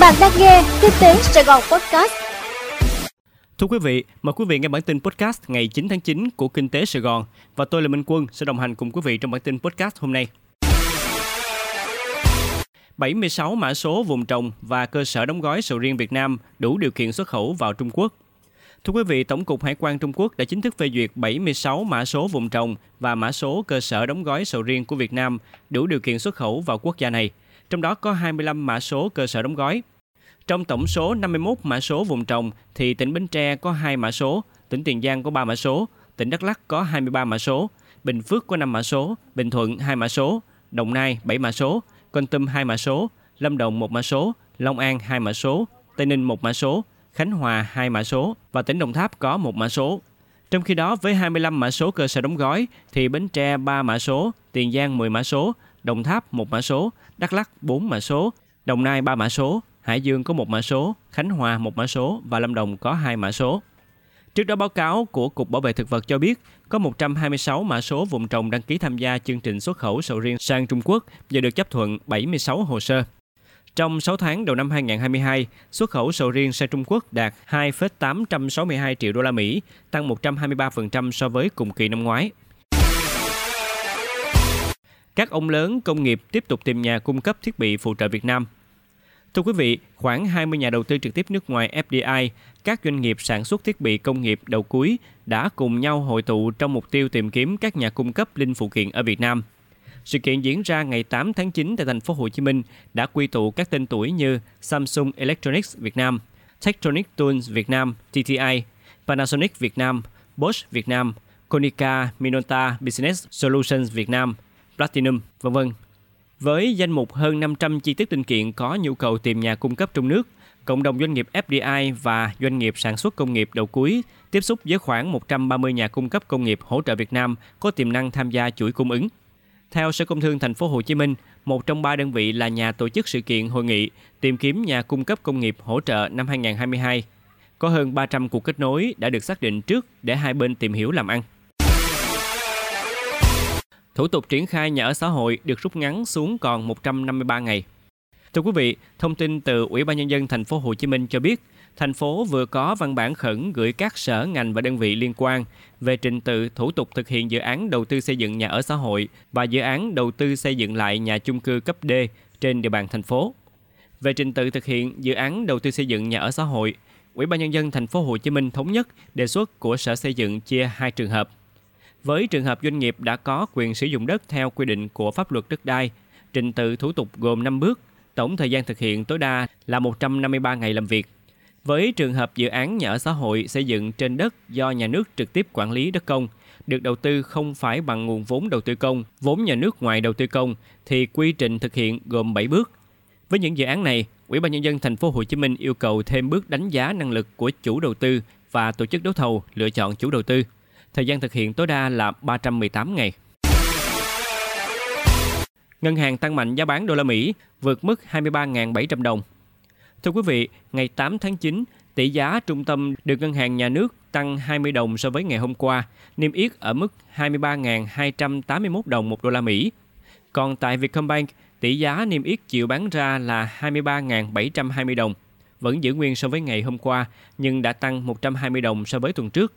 Bạn đang nghe Kinh tế Sài Gòn Podcast. Thưa quý vị, mời quý vị nghe bản tin podcast ngày 9 tháng 9 của Kinh tế Sài Gòn và tôi là Minh Quân sẽ đồng hành cùng quý vị trong bản tin podcast hôm nay. 76 mã số vùng trồng và cơ sở đóng gói sầu riêng Việt Nam đủ điều kiện xuất khẩu vào Trung Quốc. Thưa quý vị, Tổng cục Hải quan Trung Quốc đã chính thức phê duyệt 76 mã số vùng trồng và mã số cơ sở đóng gói sầu riêng của Việt Nam đủ điều kiện xuất khẩu vào quốc gia này. Trong đó có 25 mã số cơ sở đóng gói. Trong tổng số 51 mã số vùng trồng thì tỉnh Bến Tre có 2 mã số, tỉnh Tiền Giang có 3 mã số, tỉnh Đắk Lắk có 23 mã số, Bình Phước có 5 mã số, Bình Thuận 2 mã số, Đồng Nai 7 mã số, Con Tum 2 mã số, Lâm Đồng 1 mã số, Long An 2 mã số, Tây Ninh 1 mã số, Khánh Hòa 2 mã số và tỉnh Đồng Tháp có 1 mã số. Trong khi đó với 25 mã số cơ sở đóng gói thì Bến Tre 3 mã số, Tiền Giang 10 mã số, Đồng Tháp 1 mã số, Đắk Lắk 4 mã số, Đồng Nai 3 mã số, Hải Dương có 1 mã số, Khánh Hòa 1 mã số và Lâm Đồng có 2 mã số. Trước đó báo cáo của Cục Bảo vệ Thực vật cho biết có 126 mã số vùng trồng đăng ký tham gia chương trình xuất khẩu sầu riêng sang Trung Quốc và được chấp thuận 76 hồ sơ. Trong 6 tháng đầu năm 2022, xuất khẩu sầu riêng sang Trung Quốc đạt 2,862 triệu đô la Mỹ, tăng 123% so với cùng kỳ năm ngoái. Các ông lớn công nghiệp tiếp tục tìm nhà cung cấp thiết bị phụ trợ Việt Nam. Thưa quý vị, khoảng 20 nhà đầu tư trực tiếp nước ngoài FDI, các doanh nghiệp sản xuất thiết bị công nghiệp đầu cuối đã cùng nhau hội tụ trong mục tiêu tìm kiếm các nhà cung cấp linh phụ kiện ở Việt Nam – sự kiện diễn ra ngày 8 tháng 9 tại thành phố Hồ Chí Minh đã quy tụ các tên tuổi như Samsung Electronics Việt Nam, Tektronix Tools Việt Nam TTI, Panasonic Việt Nam, Bosch Việt Nam, Konica Minolta Business Solutions Việt Nam, Platinum, vân vân. Với danh mục hơn 500 chi tiết linh kiện có nhu cầu tìm nhà cung cấp trong nước, cộng đồng doanh nghiệp FDI và doanh nghiệp sản xuất công nghiệp đầu cuối tiếp xúc với khoảng 130 nhà cung cấp công nghiệp hỗ trợ Việt Nam có tiềm năng tham gia chuỗi cung ứng. Theo Sở Công Thương Thành phố Hồ Chí Minh, một trong ba đơn vị là nhà tổ chức sự kiện hội nghị tìm kiếm nhà cung cấp công nghiệp hỗ trợ năm 2022. Có hơn 300 cuộc kết nối đã được xác định trước để hai bên tìm hiểu làm ăn. Thủ tục triển khai nhà ở xã hội được rút ngắn xuống còn 153 ngày. Thưa quý vị, thông tin từ Ủy ban nhân dân thành phố Hồ Chí Minh cho biết, thành phố vừa có văn bản khẩn gửi các sở ngành và đơn vị liên quan về trình tự thủ tục thực hiện dự án đầu tư xây dựng nhà ở xã hội và dự án đầu tư xây dựng lại nhà chung cư cấp D trên địa bàn thành phố. Về trình tự thực hiện dự án đầu tư xây dựng nhà ở xã hội, Ủy ban nhân dân thành phố Hồ Chí Minh thống nhất đề xuất của Sở Xây dựng chia hai trường hợp. Với trường hợp doanh nghiệp đã có quyền sử dụng đất theo quy định của pháp luật đất đai, trình tự thủ tục gồm 5 bước, tổng thời gian thực hiện tối đa là 153 ngày làm việc. Với trường hợp dự án nhà ở xã hội xây dựng trên đất do nhà nước trực tiếp quản lý đất công, được đầu tư không phải bằng nguồn vốn đầu tư công, vốn nhà nước ngoài đầu tư công thì quy trình thực hiện gồm 7 bước. Với những dự án này, Ủy ban nhân dân thành phố Hồ Chí Minh yêu cầu thêm bước đánh giá năng lực của chủ đầu tư và tổ chức đấu thầu lựa chọn chủ đầu tư. Thời gian thực hiện tối đa là 318 ngày. Ngân hàng tăng mạnh giá bán đô la Mỹ vượt mức 23.700 đồng Thưa quý vị, ngày 8 tháng 9, tỷ giá trung tâm được Ngân hàng Nhà nước tăng 20 đồng so với ngày hôm qua, niêm yết ở mức 23.281 đồng một đô la Mỹ. Còn tại Vietcombank, tỷ giá niêm yết chiều bán ra là 23.720 đồng, vẫn giữ nguyên so với ngày hôm qua nhưng đã tăng 120 đồng so với tuần trước.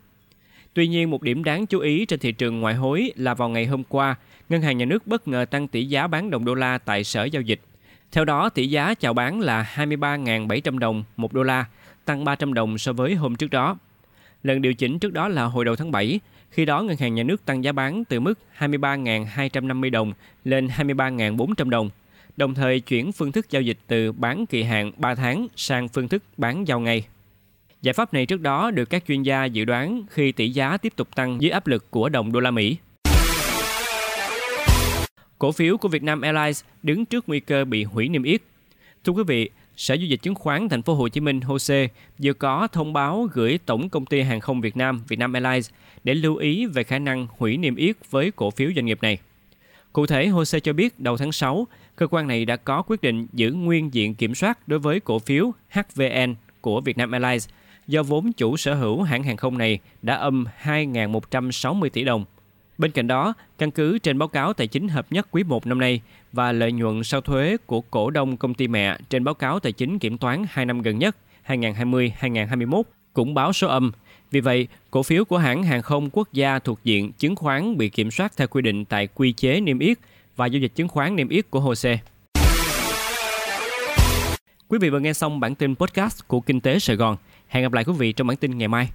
Tuy nhiên, một điểm đáng chú ý trên thị trường ngoại hối là vào ngày hôm qua, Ngân hàng Nhà nước bất ngờ tăng tỷ giá bán đồng đô la tại Sở Giao dịch theo đó, tỷ giá chào bán là 23.700 đồng một đô la, tăng 300 đồng so với hôm trước đó. Lần điều chỉnh trước đó là hồi đầu tháng 7, khi đó Ngân hàng Nhà nước tăng giá bán từ mức 23.250 đồng lên 23.400 đồng, đồng thời chuyển phương thức giao dịch từ bán kỳ hạn 3 tháng sang phương thức bán giao ngay. Giải pháp này trước đó được các chuyên gia dự đoán khi tỷ giá tiếp tục tăng dưới áp lực của đồng đô la Mỹ. Cổ phiếu của Vietnam Airlines đứng trước nguy cơ bị hủy niêm yết. Thưa quý vị, Sở Giao dịch Chứng khoán Thành phố Hồ Chí Minh HOSE vừa có thông báo gửi Tổng công ty Hàng không Việt Nam Vietnam Airlines để lưu ý về khả năng hủy niêm yết với cổ phiếu doanh nghiệp này. Cụ thể, HOSE cho biết đầu tháng 6, cơ quan này đã có quyết định giữ nguyên diện kiểm soát đối với cổ phiếu HVN của Vietnam Airlines do vốn chủ sở hữu hãng hàng không này đã âm 2.160 tỷ đồng Bên cạnh đó, căn cứ trên báo cáo tài chính hợp nhất quý 1 năm nay và lợi nhuận sau thuế của cổ đông công ty mẹ trên báo cáo tài chính kiểm toán 2 năm gần nhất 2020-2021 cũng báo số âm. Vì vậy, cổ phiếu của hãng hàng không quốc gia thuộc diện chứng khoán bị kiểm soát theo quy định tại quy chế niêm yết và giao dịch chứng khoán niêm yết của HOSE. Quý vị vừa nghe xong bản tin podcast của Kinh tế Sài Gòn. Hẹn gặp lại quý vị trong bản tin ngày mai.